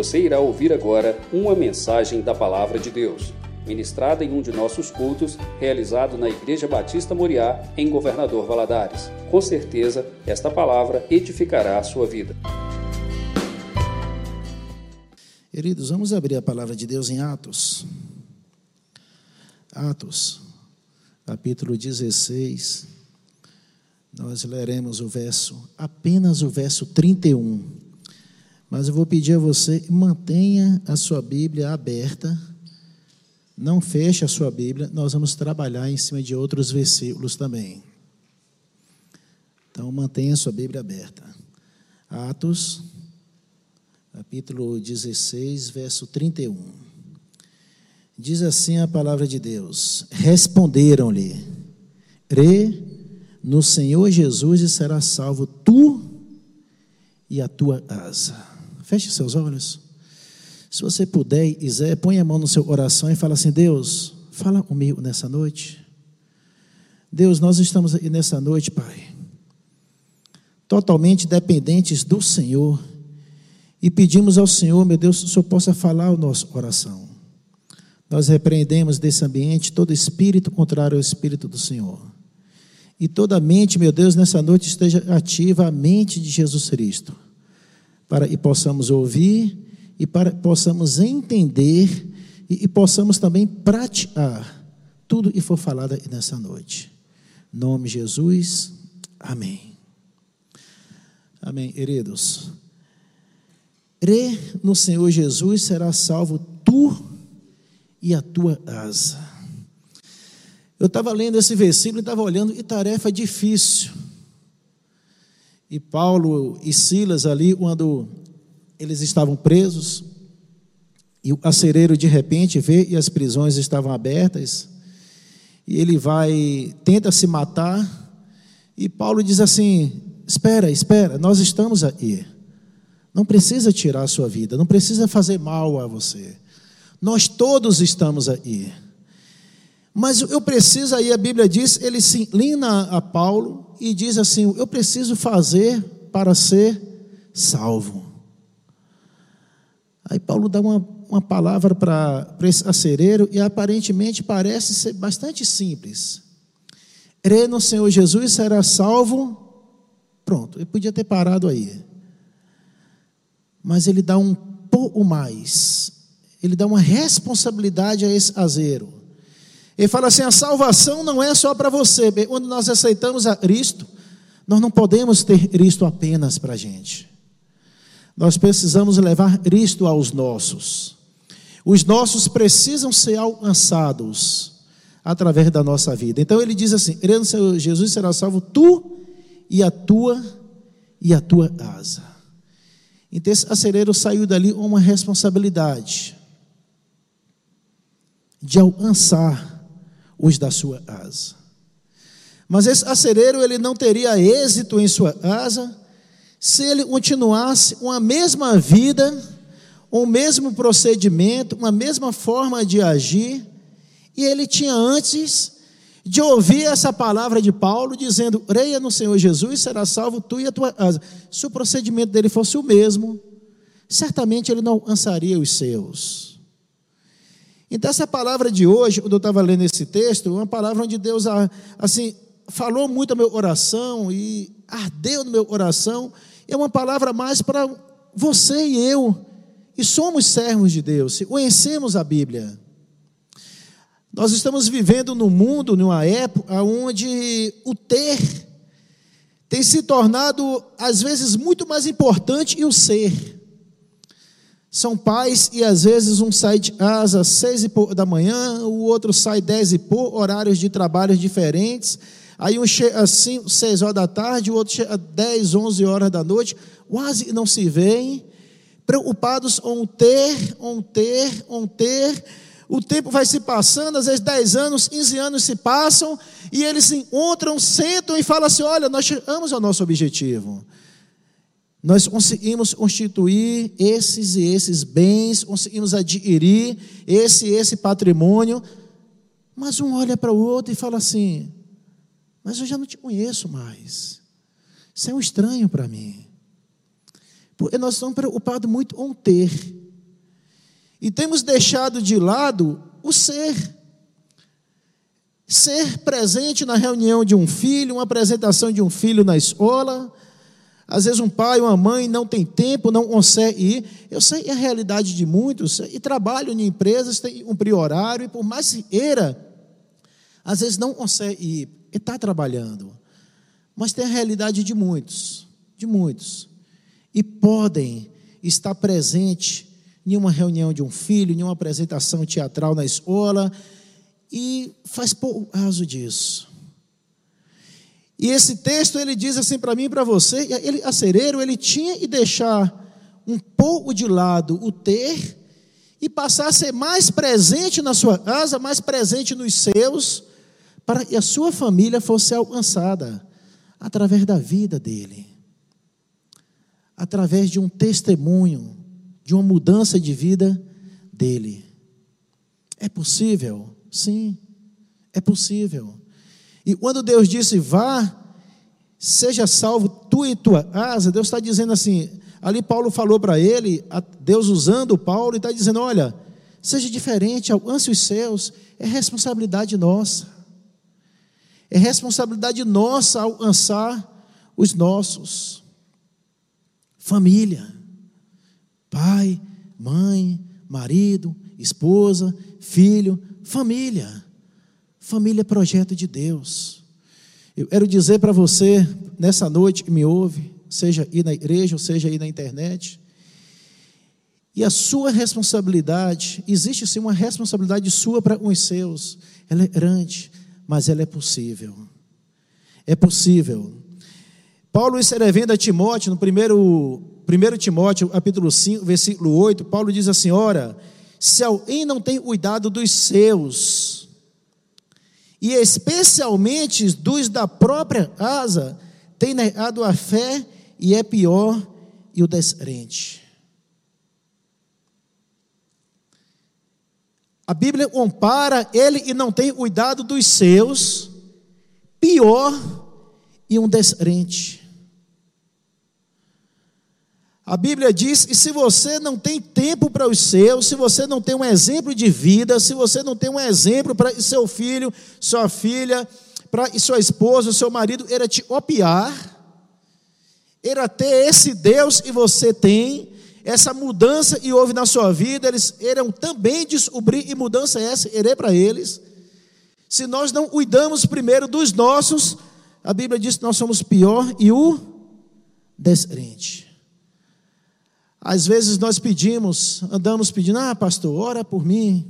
Você irá ouvir agora uma mensagem da Palavra de Deus, ministrada em um de nossos cultos, realizado na Igreja Batista Moriá, em Governador Valadares. Com certeza, esta palavra edificará a sua vida. Queridos, vamos abrir a palavra de Deus em Atos. Atos, capítulo 16. Nós leremos o verso, apenas o verso 31. Mas eu vou pedir a você, mantenha a sua Bíblia aberta. Não feche a sua Bíblia, nós vamos trabalhar em cima de outros versículos também. Então, mantenha a sua Bíblia aberta. Atos, capítulo 16, verso 31. Diz assim a palavra de Deus: Responderam-lhe, crê no Senhor Jesus e será salvo tu e a tua casa. Feche seus olhos. Se você puder e põe a mão no seu coração e fala assim: Deus, fala comigo nessa noite. Deus, nós estamos aqui nessa noite, Pai, totalmente dependentes do Senhor e pedimos ao Senhor, meu Deus, que o Senhor possa falar o nosso coração. Nós repreendemos desse ambiente todo espírito contrário ao espírito do Senhor. E toda mente, meu Deus, nessa noite esteja ativa a mente de Jesus Cristo, para que possamos ouvir e para que possamos entender e, e possamos também praticar tudo que for falado nessa noite. Em nome de Jesus, amém. Amém, queridos. Crê no Senhor Jesus, será salvo tu e a tua casa. Eu estava lendo esse versículo e estava olhando, e tarefa difícil. E Paulo e Silas ali, quando eles estavam presos, e o carcereiro de repente vê e as prisões estavam abertas, e ele vai, tenta se matar, e Paulo diz assim: Espera, espera, nós estamos aí. Não precisa tirar a sua vida, não precisa fazer mal a você. Nós todos estamos aí. Mas eu preciso, aí a Bíblia diz, ele se inclina a Paulo e diz assim: Eu preciso fazer para ser salvo. Aí Paulo dá uma, uma palavra para esse acereiro e aparentemente parece ser bastante simples. Crê no Senhor Jesus será salvo. Pronto, ele podia ter parado aí mas ele dá um pouco mais. Ele dá uma responsabilidade a esse azeiro. Ele fala assim: a salvação não é só para você. Quando nós aceitamos a Cristo, nós não podemos ter Cristo apenas para a gente. Nós precisamos levar Cristo aos nossos. Os nossos precisam ser alcançados através da nossa vida. Então ele diz assim: crendo Senhor Jesus será salvo tu e a tua e a tua casa. Então esse acereiro saiu dali com uma responsabilidade de alcançar os da sua asa. Mas esse acereiro ele não teria êxito em sua asa se ele continuasse com a mesma vida, o mesmo procedimento, uma mesma forma de agir, e ele tinha antes de ouvir essa palavra de Paulo dizendo: creia no Senhor Jesus, será salvo tu e a tua casa. Se o procedimento dele fosse o mesmo, certamente ele não alcançaria os seus. Então, essa palavra de hoje, quando eu estava lendo esse texto, uma palavra onde Deus, assim, falou muito ao meu coração e ardeu no meu coração. É uma palavra mais para você e eu, e somos servos de Deus, conhecemos a Bíblia. Nós estamos vivendo num mundo, numa época onde o ter tem se tornado, às vezes, muito mais importante que o ser. São pais e às vezes um sai de casa às seis da manhã, o outro sai dez e pouco, horários de trabalho diferentes. Aí um chega às cinco, seis horas da tarde, o outro chega às dez, onze horas da noite, quase não se veem, preocupados com ter, com ter, com ter, o tempo vai se passando, às vezes 10 anos, 15 anos se passam, e eles se encontram, sentam e falam assim: olha, nós chegamos ao nosso objetivo. Nós conseguimos constituir esses e esses bens, conseguimos adquirir esse e esse patrimônio, mas um olha para o outro e fala assim: Mas eu já não te conheço mais. Isso é um estranho para mim. Porque nós estamos preocupados muito com ter E temos deixado de lado o ser. Ser presente na reunião de um filho, uma apresentação de um filho na escola. Às vezes um pai, uma mãe não tem tempo, não consegue ir. Eu sei a realidade de muitos, e trabalho em empresas, tem um priorário, e por mais que queira, às vezes não consegue ir, e está trabalhando. Mas tem a realidade de muitos, de muitos. E podem estar presente em uma reunião de um filho, em uma apresentação teatral na escola, e faz pouco caso disso. E esse texto ele diz assim para mim e para você, ele, acereiro, ele tinha que deixar um pouco de lado o ter e passar a ser mais presente na sua casa, mais presente nos seus, para que a sua família fosse alcançada através da vida dele, através de um testemunho, de uma mudança de vida dele. É possível? Sim, é possível. E quando Deus disse, vá, seja salvo tu e tua casa, Deus está dizendo assim, ali Paulo falou para ele, Deus usando Paulo, e está dizendo: olha, seja diferente, alcance os seus, é responsabilidade nossa. É responsabilidade nossa alcançar os nossos. Família, pai, mãe, marido, esposa, filho, família. Família é projeto de Deus. Eu quero dizer para você, nessa noite que me ouve, seja aí na igreja ou seja aí na internet, e a sua responsabilidade, existe sim uma responsabilidade sua para os seus, ela é grande, mas ela é possível. É possível. Paulo escrevendo a Timóteo, no primeiro, primeiro Timóteo, capítulo 5, versículo 8, Paulo diz assim: Ora, se alguém não tem cuidado dos seus, e especialmente dos da própria casa, tem negado a fé e é pior e o descrente. A Bíblia compara ele e não tem cuidado dos seus, pior e um descrente. A Bíblia diz que se você não tem tempo para os seus, se você não tem um exemplo de vida, se você não tem um exemplo para seu filho, sua filha, para sua esposa, seu marido, era te opiar, era ter esse Deus que você tem, essa mudança e houve na sua vida, eles irão também descobrir, e mudança é essa, irei para eles. Se nós não cuidamos primeiro dos nossos, a Bíblia diz que nós somos pior e o descrente. Às vezes nós pedimos, andamos pedindo, ah, pastor, ora por mim,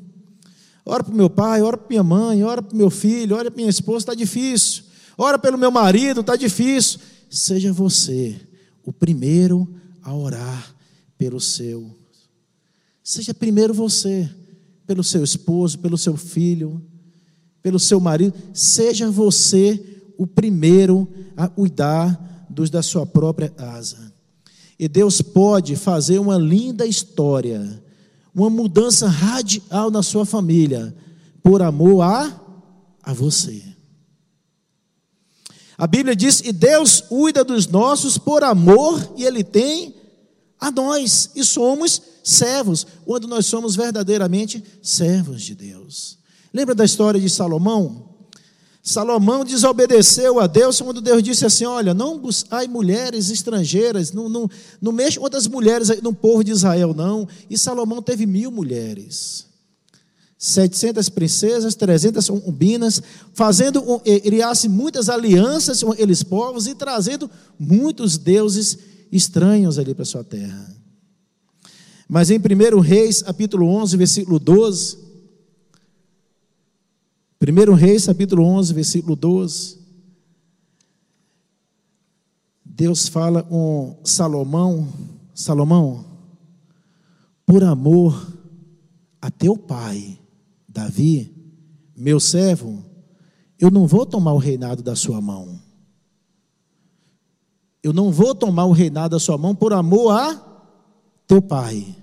ora para meu pai, ora para minha mãe, ora para meu filho, ora para minha esposa, está difícil, ora pelo meu marido, está difícil. Seja você o primeiro a orar pelo seu. Seja primeiro você, pelo seu esposo, pelo seu filho, pelo seu marido. Seja você o primeiro a cuidar dos da sua própria casa. E Deus pode fazer uma linda história, uma mudança radical na sua família, por amor a, a você. A Bíblia diz: e Deus cuida dos nossos por amor, e Ele tem a nós, e somos servos, quando nós somos verdadeiramente servos de Deus. Lembra da história de Salomão? Salomão desobedeceu a Deus quando Deus disse assim: Olha, não buscai mulheres estrangeiras, não, não, não mexa outras mulheres no povo de Israel, não. E Salomão teve mil mulheres, 700 princesas, 300 concubinas, fazendo, criasse muitas alianças com aqueles povos e trazendo muitos deuses estranhos ali para sua terra. Mas em 1 Reis, capítulo 11, versículo 12. 1 Reis, capítulo 11, versículo 12. Deus fala com Salomão, Salomão, por amor a teu pai, Davi, meu servo, eu não vou tomar o reinado da sua mão. Eu não vou tomar o reinado da sua mão por amor a teu pai,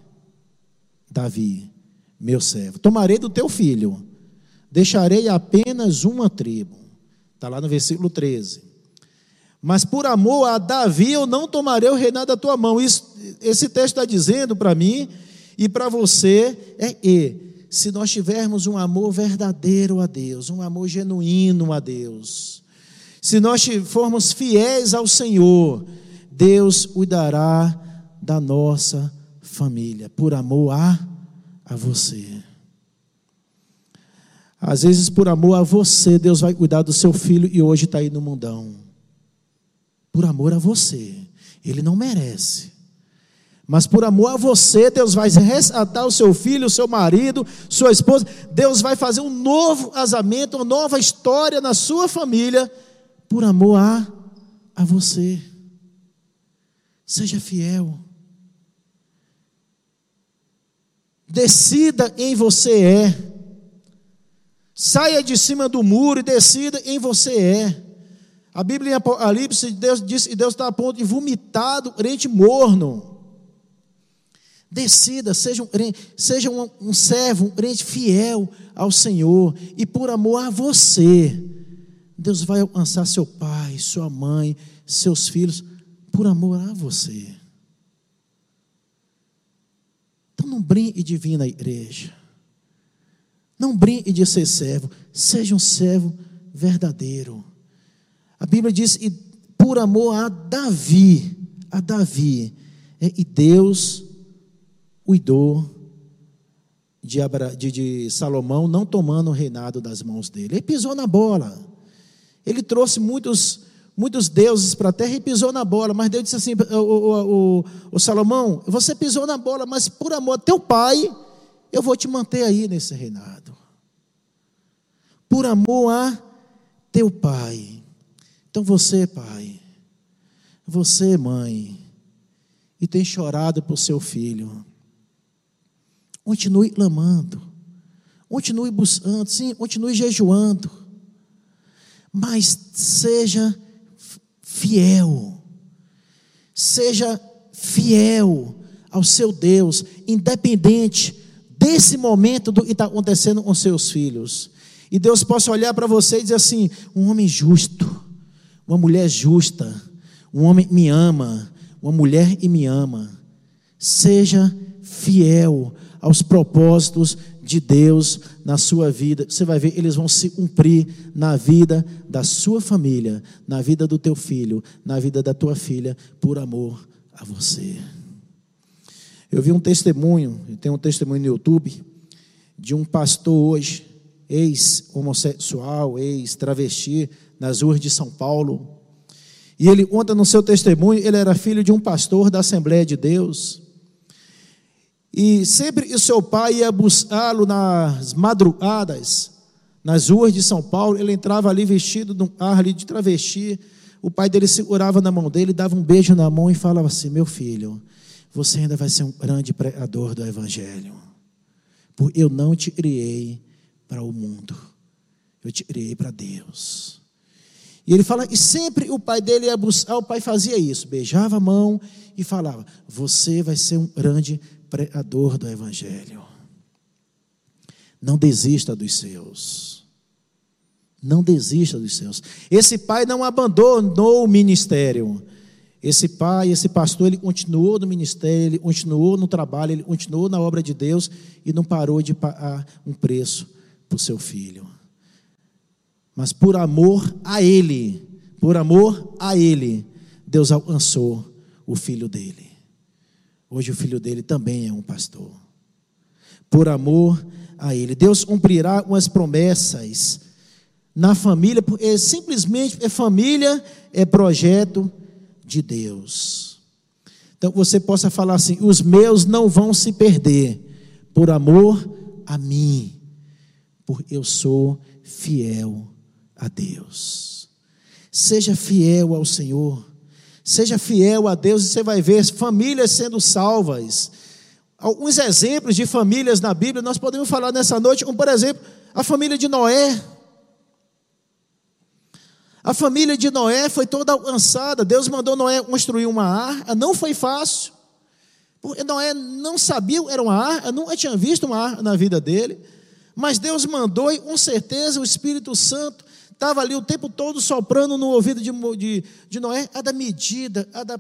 Davi, meu servo. Tomarei do teu filho deixarei apenas uma tribo. Está lá no versículo 13. Mas por amor a Davi eu não tomarei o reinado da tua mão. Isso, esse texto está dizendo para mim E para você é E. Se nós tivermos um amor verdadeiro a Deus, um amor genuíno a Deus, se nós formos fiéis ao Senhor, Deus cuidará da nossa família, por amor a, a você. Às vezes, por amor a você, Deus vai cuidar do seu filho e hoje está aí no mundão. Por amor a você. Ele não merece. Mas por amor a você, Deus vai resgatar o seu filho, o seu marido, sua esposa. Deus vai fazer um novo casamento, uma nova história na sua família, por amor a, a você. Seja fiel. Decida em você é. Saia de cima do muro e decida em você é. A Bíblia em Apocalipse, Deus diz, e Deus está a ponto de vomitado, crente morno. Decida, seja, um, seja um, um servo, um crente fiel ao Senhor, e por amor a você, Deus vai alcançar seu pai, sua mãe, seus filhos, por amor a você. Então não brinque de vir na igreja. Não brinque de ser servo, seja um servo verdadeiro. A Bíblia diz, e por amor a Davi, a Davi, é, e Deus cuidou de, de, de Salomão, não tomando o reinado das mãos dele. Ele pisou na bola. Ele trouxe muitos, muitos deuses para a terra e pisou na bola. Mas Deus disse assim: o, o, o, o Salomão, você pisou na bola, mas por amor a teu pai, eu vou te manter aí nesse reinado. Por amor a teu pai. Então você, pai, você, mãe, e tem chorado por seu filho, continue clamando, continue buscando, sim, continue jejuando, mas seja fiel, seja fiel ao seu Deus, independente desse momento do que está acontecendo com seus filhos. E Deus possa olhar para você e dizer assim: um homem justo, uma mulher justa, um homem me ama, uma mulher e me ama. Seja fiel aos propósitos de Deus na sua vida. Você vai ver, eles vão se cumprir na vida da sua família, na vida do teu filho, na vida da tua filha, por amor a você. Eu vi um testemunho, tem um testemunho no YouTube, de um pastor hoje, ex-homossexual, ex-travesti, nas ruas de São Paulo. E ele conta no seu testemunho, ele era filho de um pastor da Assembleia de Deus. E sempre o seu pai ia buscá-lo nas madrugadas, nas ruas de São Paulo, ele entrava ali vestido de um ar de travesti. O pai dele segurava na mão dele, dava um beijo na mão e falava assim: Meu filho, você ainda vai ser um grande pregador do Evangelho. Porque eu não te criei para o mundo, eu te criei para Deus. E ele fala, e sempre o pai dele ia buscar, o pai fazia isso, beijava a mão e falava: Você vai ser um grande pregador do Evangelho. Não desista dos seus. Não desista dos seus. Esse pai não abandonou o ministério. Esse pai, esse pastor, ele continuou no ministério, ele continuou no trabalho, ele continuou na obra de Deus e não parou de pagar um preço para o seu filho. Mas por amor a ele, por amor a ele, Deus alcançou o filho dele. Hoje o filho dele também é um pastor. Por amor a ele. Deus cumprirá umas promessas na família, porque simplesmente é família, é projeto de Deus. Então você possa falar assim: os meus não vão se perder por amor a mim porque eu sou fiel a Deus. Seja fiel ao Senhor. Seja fiel a Deus e você vai ver famílias sendo salvas. Alguns exemplos de famílias na Bíblia nós podemos falar nessa noite, como por exemplo, a família de Noé. A família de Noé foi toda alcançada. Deus mandou Noé construir uma arca. Não foi fácil. Porque Noé não sabia, era uma arca, nunca tinha visto uma arca na vida dele. Mas Deus mandou e com certeza o Espírito Santo estava ali o tempo todo soprando no ouvido de, de, de Noé, a da medida, a da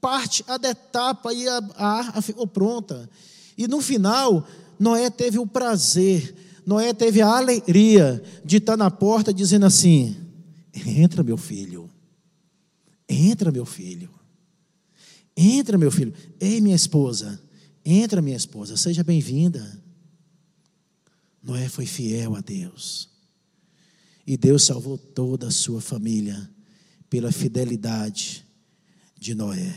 parte, a da etapa, e a, a arca ficou pronta. E no final, Noé teve o prazer, Noé teve a alegria de estar na porta dizendo assim: Entra, meu filho. Entra, meu filho. Entra, meu filho. Ei, minha esposa. Entra, minha esposa. Seja bem-vinda. Noé foi fiel a Deus. E Deus salvou toda a sua família pela fidelidade de Noé.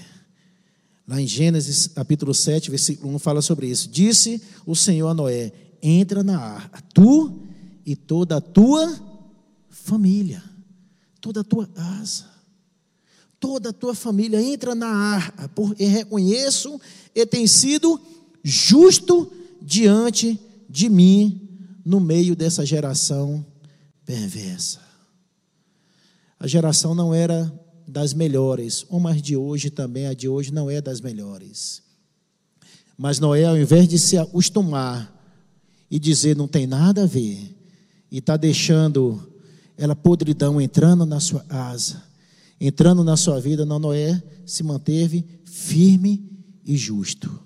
Lá em Gênesis capítulo 7, versículo 1 fala sobre isso. Disse o Senhor a Noé: Entra na arca, tu e toda a tua família, toda a tua casa, toda a tua família entra na arca, porque reconheço e tem sido justo diante de mim no meio dessa geração perversa. A geração não era das melhores, uma de hoje também, a de hoje não é das melhores. Mas Noé, ao invés de se acostumar e dizer não tem nada a ver, e está deixando ela podridão entrando na sua asa, entrando na sua vida, não, Noé se manteve firme e justo.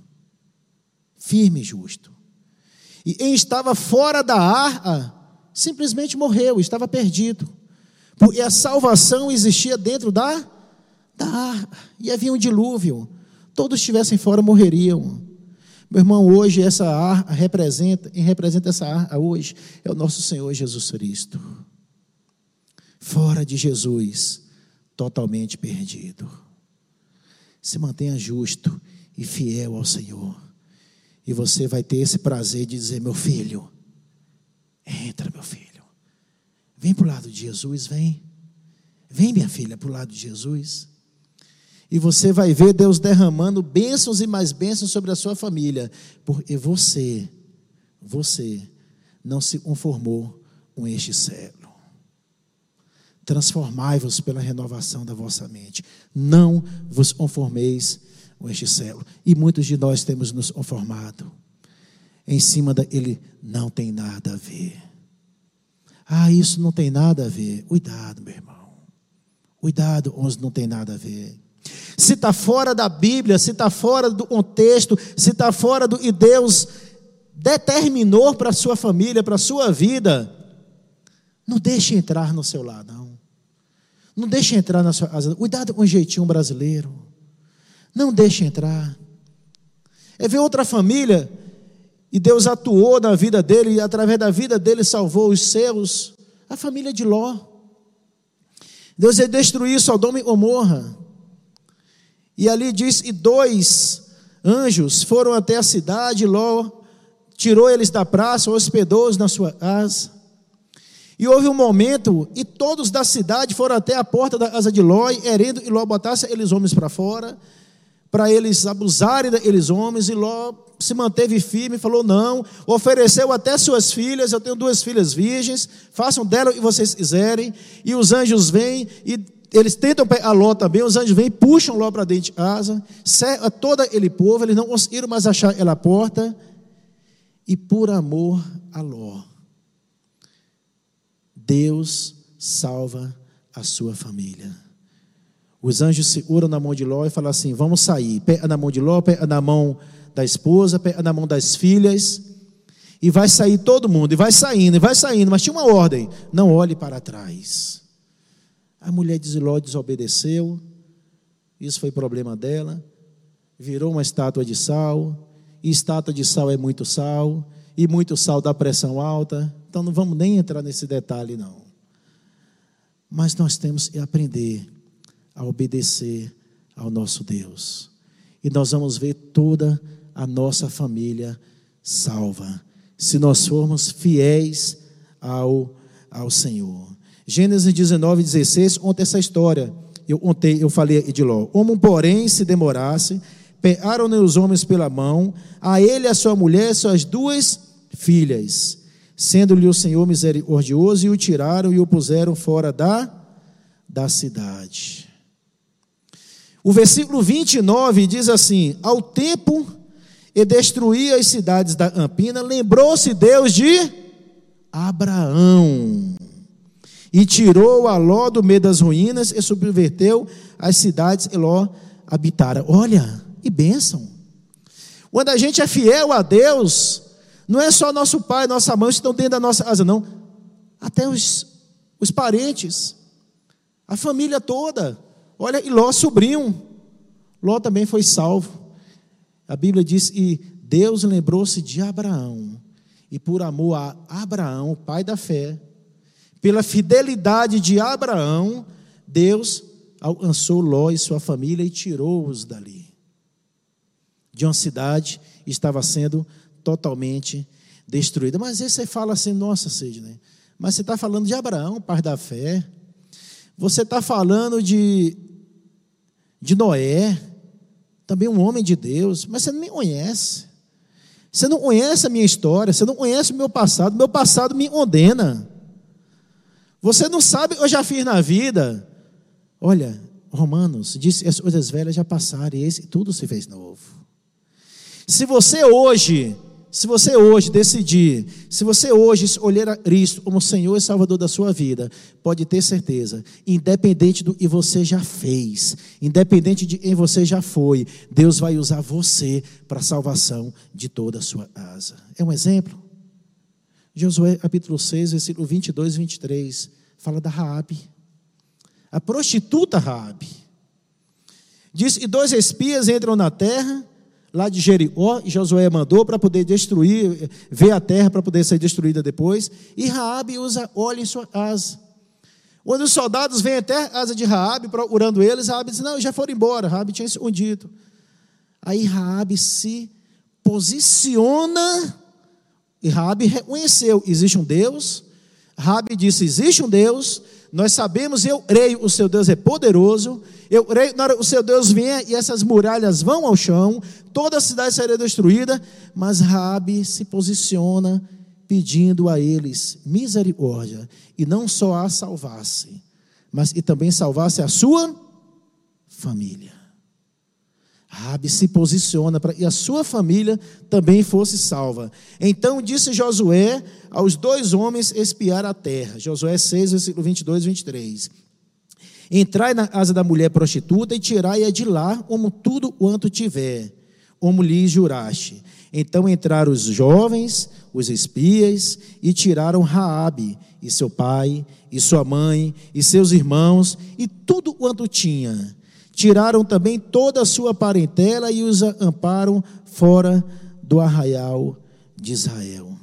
Firme e justo. E estava fora da arca simplesmente morreu, estava perdido. Porque a salvação existia dentro da, da arca. E havia um dilúvio. Todos estivessem fora morreriam. Meu irmão, hoje essa arca representa, quem representa essa arca hoje é o nosso Senhor Jesus Cristo. Fora de Jesus, totalmente perdido. Se mantenha justo e fiel ao Senhor. E você vai ter esse prazer de dizer: meu filho, Entra, meu filho. Vem para o lado de Jesus, vem. Vem, minha filha, para o lado de Jesus. E você vai ver Deus derramando bênçãos e mais bênçãos sobre a sua família. Porque você, você não se conformou com este século. Transformai-vos pela renovação da vossa mente. Não vos conformeis com este século. E muitos de nós temos nos conformado em cima dele não tem nada a ver. Ah, isso não tem nada a ver. Cuidado, meu irmão. Cuidado, onde não tem nada a ver. Se está fora da Bíblia, se está fora do contexto, se está fora do que Deus determinou para a sua família, para a sua vida, não deixe entrar no seu lado, não. Não deixe entrar na sua casa. Cuidado com o jeitinho brasileiro. Não deixe entrar. É ver outra família e Deus atuou na vida dele, e através da vida dele salvou os seus, a família de Ló. Deus ia destruir Sodoma e Gomorra. E ali diz: e dois anjos foram até a cidade, Ló tirou eles da praça, hospedou-os na sua casa. E houve um momento, e todos da cidade foram até a porta da casa de Ló, herendo, e Ló botasse aqueles homens para fora, para eles abusarem daqueles homens, e Ló se manteve firme, falou não, ofereceu até suas filhas, eu tenho duas filhas virgens, façam dela o que vocês quiserem, e os anjos vêm, e eles tentam pegar Ló também, os anjos vêm, puxam Ló para dentro de casa, cerca todo aquele povo, eles não conseguiram mais achar ela porta, e por amor a Ló, Deus salva a sua família. Os anjos seguram na mão de Ló e falam assim: vamos sair. Pega na mão de Ló, pega na mão da esposa, na mão das filhas, e vai sair todo mundo, e vai saindo, e vai saindo, mas tinha uma ordem: não olhe para trás. A mulher de Ziló desobedeceu, isso foi problema dela, virou uma estátua de sal, e estátua de sal é muito sal, e muito sal dá pressão alta, então não vamos nem entrar nesse detalhe, não. Mas nós temos que aprender a obedecer ao nosso Deus. E nós vamos ver toda a nossa família salva, se nós formos fiéis ao, ao Senhor. Gênesis 19, 16, conta essa história. Eu contei, eu falei de Ló. Como, porém, se demorasse, pegaram-lhe os homens pela mão, a ele, a sua mulher, suas duas filhas, sendo-lhe o Senhor misericordioso, e o tiraram e o puseram fora da, da cidade. O versículo 29 diz assim: Ao tempo e destruir as cidades da Campina, lembrou-se Deus de Abraão e tirou a Ló do meio das ruínas e subverteu as cidades que Ló habitara. Olha, e bênção. Quando a gente é fiel a Deus, não é só nosso pai, nossa mãe que estão dentro da nossa asa, não. Até os, os parentes, a família toda. Olha, e Ló, sobrinho, Ló também foi salvo. A Bíblia diz: e Deus lembrou-se de Abraão, e por amor a Abraão, pai da fé, pela fidelidade de Abraão, Deus alcançou Ló e sua família e tirou-os dali de uma cidade estava sendo totalmente destruída. Mas aí você fala assim, nossa, Sidney, mas você está falando de Abraão, pai da fé. Você está falando de, de Noé, também um homem de Deus, mas você não me conhece. Você não conhece a minha história, você não conhece o meu passado, meu passado me condena. Você não sabe o que eu já fiz na vida. Olha, Romanos diz as coisas velhas já passaram e esse, tudo se fez novo. Se você hoje, se você hoje decidir, se você hoje olhar a Cristo como Senhor e Salvador da sua vida, pode ter certeza, independente do que você já fez, independente de quem você já foi, Deus vai usar você para a salvação de toda a sua casa. É um exemplo? Josué capítulo 6, versículo 22 e 23, fala da Raabe. A prostituta Raabe. Diz: "E dois espias entram na terra, lá de Jericó, e Josué mandou para poder destruir, ver a terra para poder ser destruída depois, e Raabe usa óleo em sua asa. Quando os soldados vêm até a asa de Raabe procurando eles, Raabe diz: "Não, já foram embora". Raabe tinha se hundido. Aí Raabe se posiciona e Raabe reconheceu, existe um Deus. Raabe disse: "Existe um Deus, nós sabemos, eu creio, o seu Deus é poderoso. Eu creio, na hora o seu Deus venha e essas muralhas vão ao chão, toda a cidade será destruída, mas Rabi se posiciona pedindo a eles misericórdia e não só a salvasse, mas e também salvasse a sua família. Rabi se posiciona para que a sua família também fosse salva. Então disse Josué aos dois homens espiar a terra. Josué 6, versículo 22 e 23. Entrai na casa da mulher prostituta e tirai-a de lá, como tudo quanto tiver, como lhe juraste. Então entraram os jovens, os espias, e tiraram Raabe, e seu pai, e sua mãe, e seus irmãos, e tudo quanto tinha Tiraram também toda a sua parentela e os amparam fora do arraial de Israel.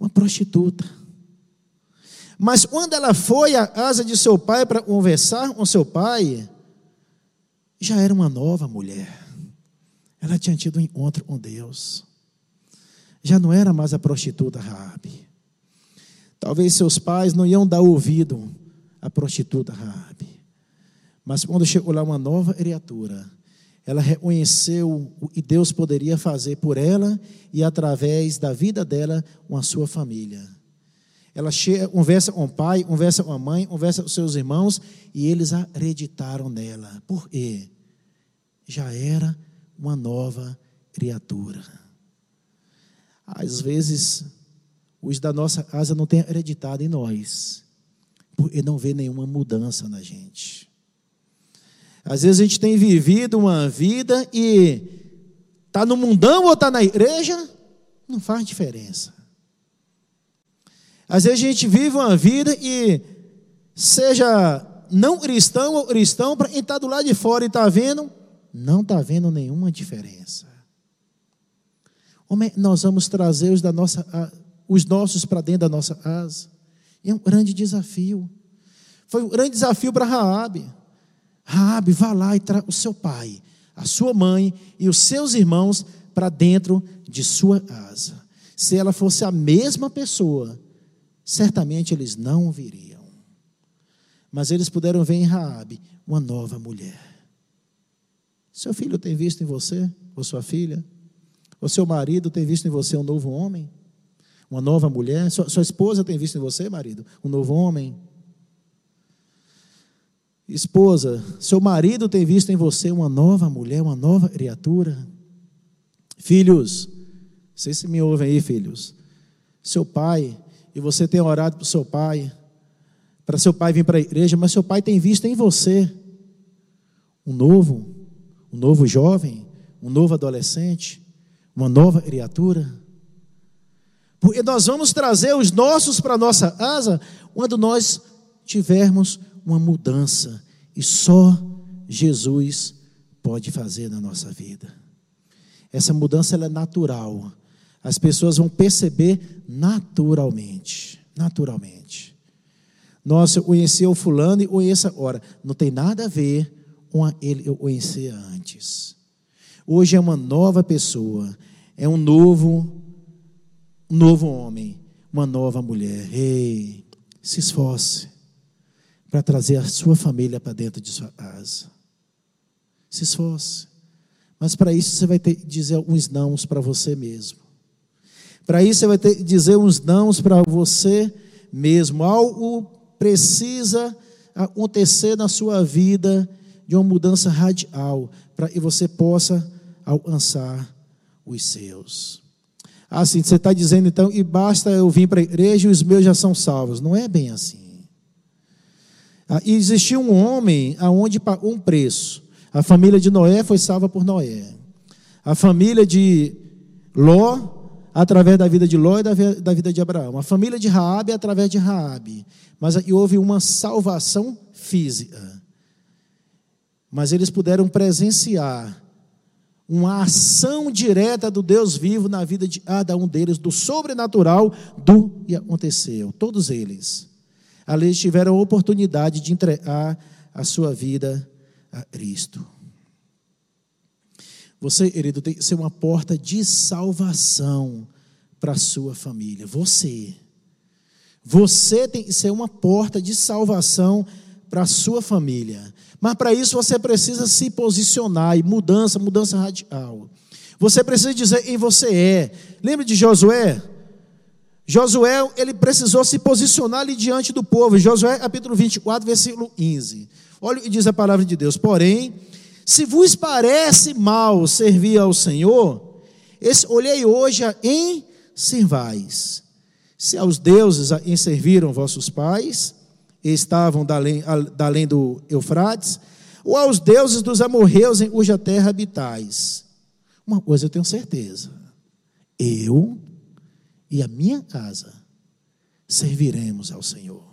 Uma prostituta. Mas quando ela foi à casa de seu pai para conversar com seu pai, já era uma nova mulher. Ela tinha tido um encontro com Deus. Já não era mais a prostituta Raabe. Talvez seus pais não iam dar ouvido à prostituta Raabe. Mas quando chegou lá uma nova criatura, ela reconheceu o que Deus poderia fazer por ela e através da vida dela com a sua família. Ela chega, conversa com o pai, conversa com a mãe, conversa com seus irmãos e eles acreditaram nela. Por quê? Já era uma nova criatura. Às vezes, os da nossa casa não têm acreditado em nós, porque não vê nenhuma mudança na gente. Às vezes a gente tem vivido uma vida e está no mundão ou está na igreja, não faz diferença. Às vezes a gente vive uma vida e seja não cristão ou cristão, para quem está do lado de fora e está vendo, não está vendo nenhuma diferença. Nós vamos trazer os, da nossa, os nossos para dentro da nossa casa? É um grande desafio. Foi um grande desafio para Raabe. Raabe, vá lá e traga o seu pai, a sua mãe e os seus irmãos para dentro de sua casa. Se ela fosse a mesma pessoa, certamente eles não viriam. Mas eles puderam ver em Raabe uma nova mulher. Seu filho tem visto em você, ou sua filha? O seu marido tem visto em você um novo homem? Uma nova mulher? Sua, sua esposa tem visto em você, marido, um novo homem? Esposa, seu marido tem visto em você uma nova mulher, uma nova criatura. Filhos, vocês se me ouvem aí, filhos. Seu pai, e você tem orado para seu pai, para seu pai vir para a igreja, mas seu pai tem visto em você um novo, um novo jovem, um novo adolescente, uma nova criatura. Porque nós vamos trazer os nossos para a nossa asa quando nós tivermos uma mudança. E só Jesus pode fazer na nossa vida. Essa mudança é natural. As pessoas vão perceber naturalmente. Naturalmente. Nossa, eu conheci o fulano e conheço agora. Não tem nada a ver com ele eu conhecia antes. Hoje é uma nova pessoa. É um novo, um novo homem. Uma nova mulher. Ei, se esforce para trazer a sua família para dentro de sua casa. Se esforce. Mas para isso você vai ter que dizer uns nãos para você mesmo. Para isso você vai ter que dizer uns nãos para você mesmo. Algo precisa acontecer na sua vida de uma mudança radical para que você possa alcançar os seus. Assim, você está dizendo então, e basta eu vir para a igreja e os meus já são salvos. Não é bem assim. Ah, e existia um homem aonde pagou um preço. A família de Noé foi salva por Noé. A família de Ló, através da vida de Ló e da vida de Abraão. A família de Raabe, através de Raabe. Mas houve uma salvação física. Mas eles puderam presenciar uma ação direta do Deus vivo na vida de cada um deles, do sobrenatural do que aconteceu. Todos eles. Ali tiveram a oportunidade de entregar a sua vida a Cristo. Você, querido, tem que ser uma porta de salvação para a sua família. Você. Você tem que ser uma porta de salvação para a sua família. Mas para isso você precisa se posicionar e mudança, mudança radical. Você precisa dizer quem você é. Lembra de Josué? Josué, ele precisou se posicionar ali diante do povo. Josué, capítulo 24, versículo 15. Olha o que diz a palavra de Deus. Porém, se vos parece mal servir ao Senhor, esse, olhei hoje em servais. Se aos deuses em serviram vossos pais, e estavam da além, além do Eufrates, ou aos deuses dos amorreus em cuja terra habitais. Uma coisa eu tenho certeza. Eu e a minha casa serviremos ao Senhor.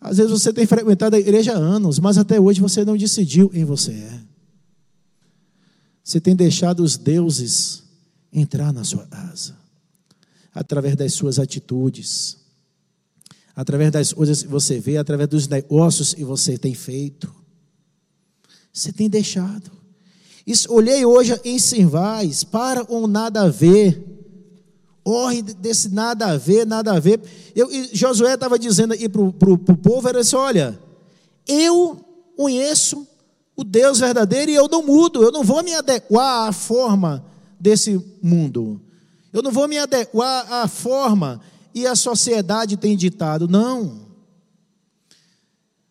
Às vezes você tem frequentado a igreja há anos, mas até hoje você não decidiu quem você é. Você tem deixado os deuses entrar na sua casa, através das suas atitudes, através das coisas que você vê, através dos negócios que você tem feito. Você tem deixado. Olhei hoje em Sirvais, para ou nada a ver Orre desse nada a ver, nada a ver. Eu, Josué estava dizendo aí para o povo: era assim, olha, eu conheço o Deus verdadeiro e eu não mudo, eu não vou me adequar à forma desse mundo. Eu não vou me adequar à forma e a sociedade tem ditado, não.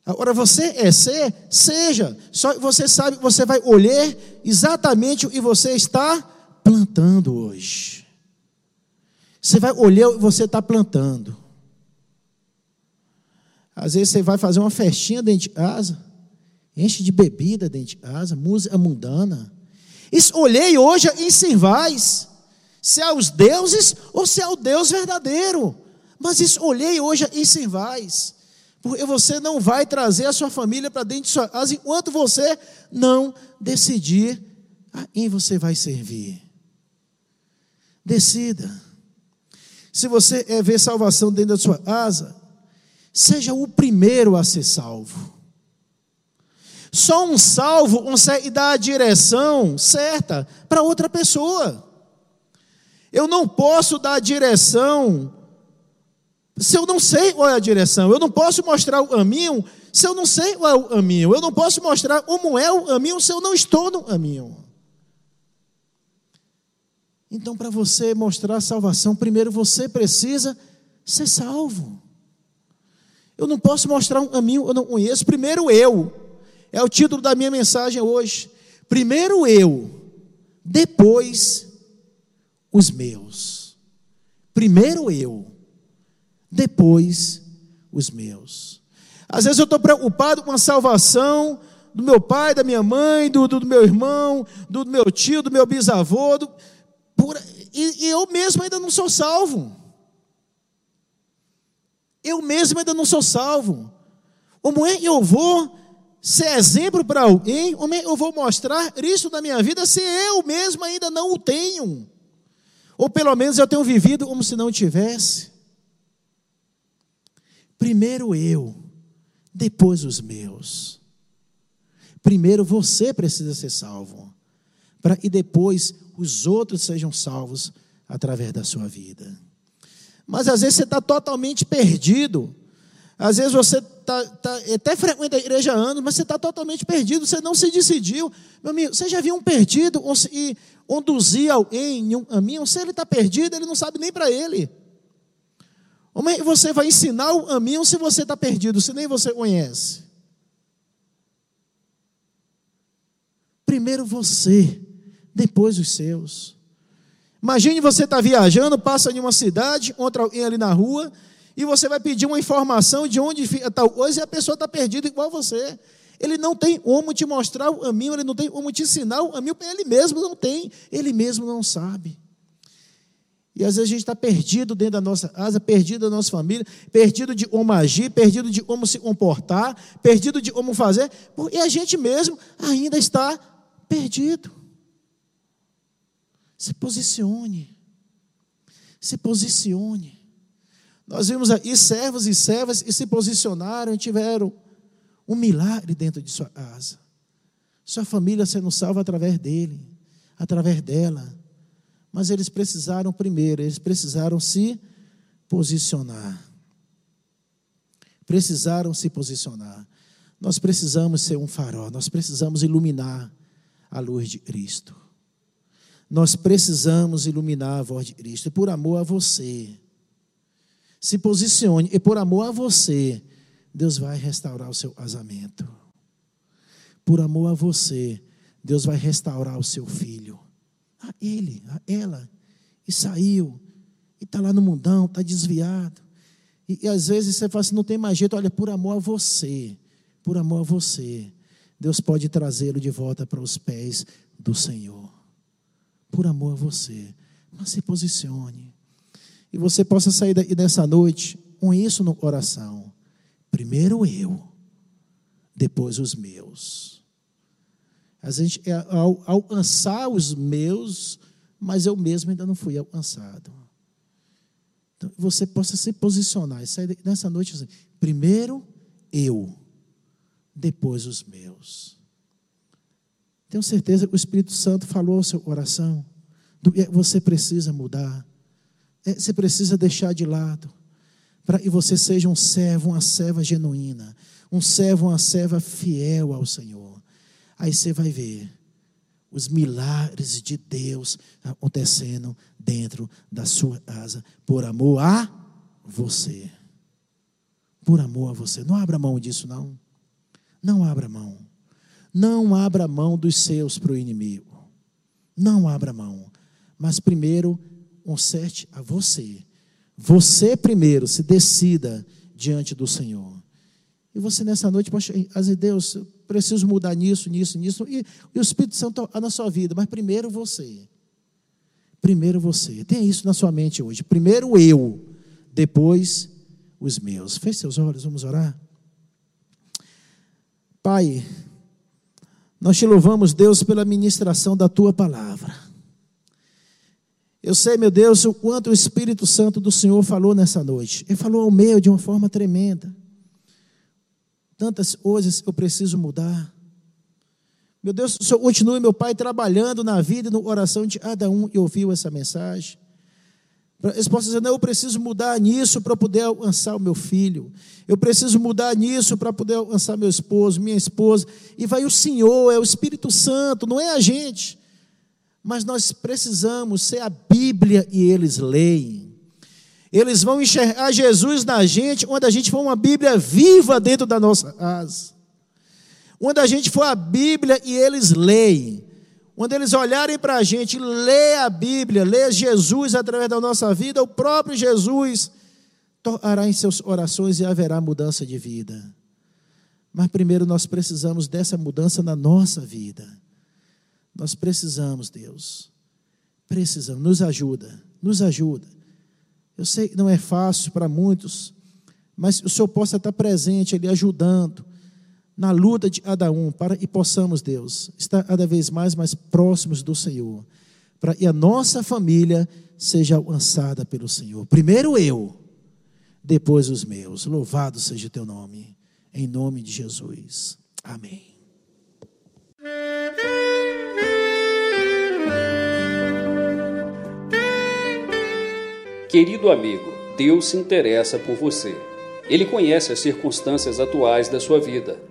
Agora você é ser, seja. Só você sabe, você vai olhar exatamente o que você está plantando hoje. Você vai olhar você está plantando. Às vezes você vai fazer uma festinha dentro de casa, enche de bebida dentro de casa, música mundana. Isso, olhei hoje em Sirvais, se é aos deuses ou se é o Deus verdadeiro. Mas isso olhei hoje em Sirvais. Porque você não vai trazer a sua família para dentro de sua casa enquanto você não decidir a quem você vai servir. Decida. Se você é ver salvação dentro da sua casa, seja o primeiro a ser salvo. Só um salvo consegue dar a direção certa para outra pessoa. Eu não posso dar a direção se eu não sei qual é a direção. Eu não posso mostrar o caminho se eu não sei qual é o caminho. Eu não posso mostrar como é o caminho se eu não estou no caminho. Então, para você mostrar salvação, primeiro você precisa ser salvo. Eu não posso mostrar um caminho, eu não conheço. Primeiro eu. É o título da minha mensagem hoje. Primeiro eu, depois os meus. Primeiro eu, depois os meus. Às vezes eu estou preocupado com a salvação do meu pai, da minha mãe, do, do meu irmão, do meu tio, do meu bisavô, do, por, e, e eu mesmo ainda não sou salvo. Eu mesmo ainda não sou salvo. Como é que eu vou ser exemplo para alguém? Como é que eu vou mostrar isso na minha vida se eu mesmo ainda não o tenho? Ou pelo menos eu tenho vivido como se não tivesse? Primeiro eu, depois os meus. Primeiro você precisa ser salvo, para e depois os outros sejam salvos através da sua vida. Mas às vezes você está totalmente perdido. Às vezes você está tá, até frequenta a igreja há anos, mas você está totalmente perdido, você não se decidiu. Meu amigo, você já viu um perdido e conduzir alguém em um caminho? Se ele está perdido, ele não sabe nem para ele. Como é que você vai ensinar o caminho se você está perdido, se nem você conhece? Primeiro você, depois os seus. Imagine você estar tá viajando, passa em uma cidade, outra alguém ali na rua, e você vai pedir uma informação de onde fica tal coisa, e a pessoa está perdida igual você. Ele não tem como te mostrar o caminho, ele não tem como te ensinar o caminho, ele mesmo não tem, ele mesmo não sabe. E às vezes a gente está perdido dentro da nossa casa, perdido da nossa família, perdido de como agir, perdido de como se comportar, perdido de como fazer, e a gente mesmo ainda está perdido. Se posicione. Se posicione. Nós vimos aí servos e servas e se posicionaram e tiveram um milagre dentro de sua casa. Sua família sendo salva através dele, através dela mas eles precisaram primeiro, eles precisaram se posicionar. Precisaram se posicionar. Nós precisamos ser um farol, nós precisamos iluminar a luz de Cristo. Nós precisamos iluminar a voz de Cristo, e por amor a você. Se posicione, e por amor a você, Deus vai restaurar o seu casamento. Por amor a você, Deus vai restaurar o seu filho a ele, a ela, e saiu, e está lá no mundão, está desviado. E, e, às vezes você fala assim: não tem mais jeito, olha, por amor a você, por amor a você, Deus pode trazê-lo de volta para os pés do Senhor. Por amor a você. Mas se posicione. E você possa sair daí dessa noite com isso no coração. Primeiro eu, depois os meus. A gente é ao alcançar os meus, mas eu mesmo ainda não fui alcançado. Então, você possa se posicionar e sair nessa noite assim, primeiro eu, depois os meus. Tenho certeza que o Espírito Santo falou ao seu coração do que você precisa mudar. É, você precisa deixar de lado para que você seja um servo, uma serva genuína, um servo, uma serva fiel ao Senhor. Aí você vai ver os milagres de Deus acontecendo dentro da sua casa, por amor a você. Por amor a você. Não abra mão disso, não. Não abra mão. Não abra mão dos seus para o inimigo. Não abra mão. Mas primeiro, conserte a você. Você primeiro se decida diante do Senhor. E você nessa noite pode, Deus, preciso mudar nisso, nisso, nisso. E, e o Espírito Santo está na sua vida, mas primeiro você. Primeiro você. Tenha isso na sua mente hoje. Primeiro eu, depois os meus. Feche seus olhos, vamos orar. Pai, nós te louvamos, Deus, pela ministração da tua palavra. Eu sei, meu Deus, o quanto o Espírito Santo do Senhor falou nessa noite. Ele falou ao meu de uma forma tremenda. Tantas coisas eu preciso mudar. Meu Deus, o Senhor continue, meu Pai, trabalhando na vida e no coração de cada um que ouviu essa mensagem. Eles possam dizer, não, eu preciso mudar nisso para poder alcançar o meu filho. Eu preciso mudar nisso para poder alcançar meu esposo, minha esposa. E vai o Senhor, é o Espírito Santo, não é a gente. Mas nós precisamos ser a Bíblia e eles leem. Eles vão enxergar Jesus na gente quando a gente for uma Bíblia viva dentro da nossa casa. Quando a gente for a Bíblia e eles leem. Quando eles olharem para a gente, lê a Bíblia, lê Jesus através da nossa vida, o próprio Jesus tocará em seus orações e haverá mudança de vida. Mas primeiro nós precisamos dessa mudança na nossa vida. Nós precisamos, Deus. Precisamos, nos ajuda, nos ajuda. Eu sei que não é fácil para muitos, mas o Senhor possa estar presente ali ajudando na luta de cada um para e possamos, Deus, estar cada vez mais mais próximos do Senhor, para que a nossa família seja alcançada pelo Senhor. Primeiro eu, depois os meus. Louvado seja o teu nome, em nome de Jesus. Amém. Querido amigo, Deus se interessa por você. Ele conhece as circunstâncias atuais da sua vida.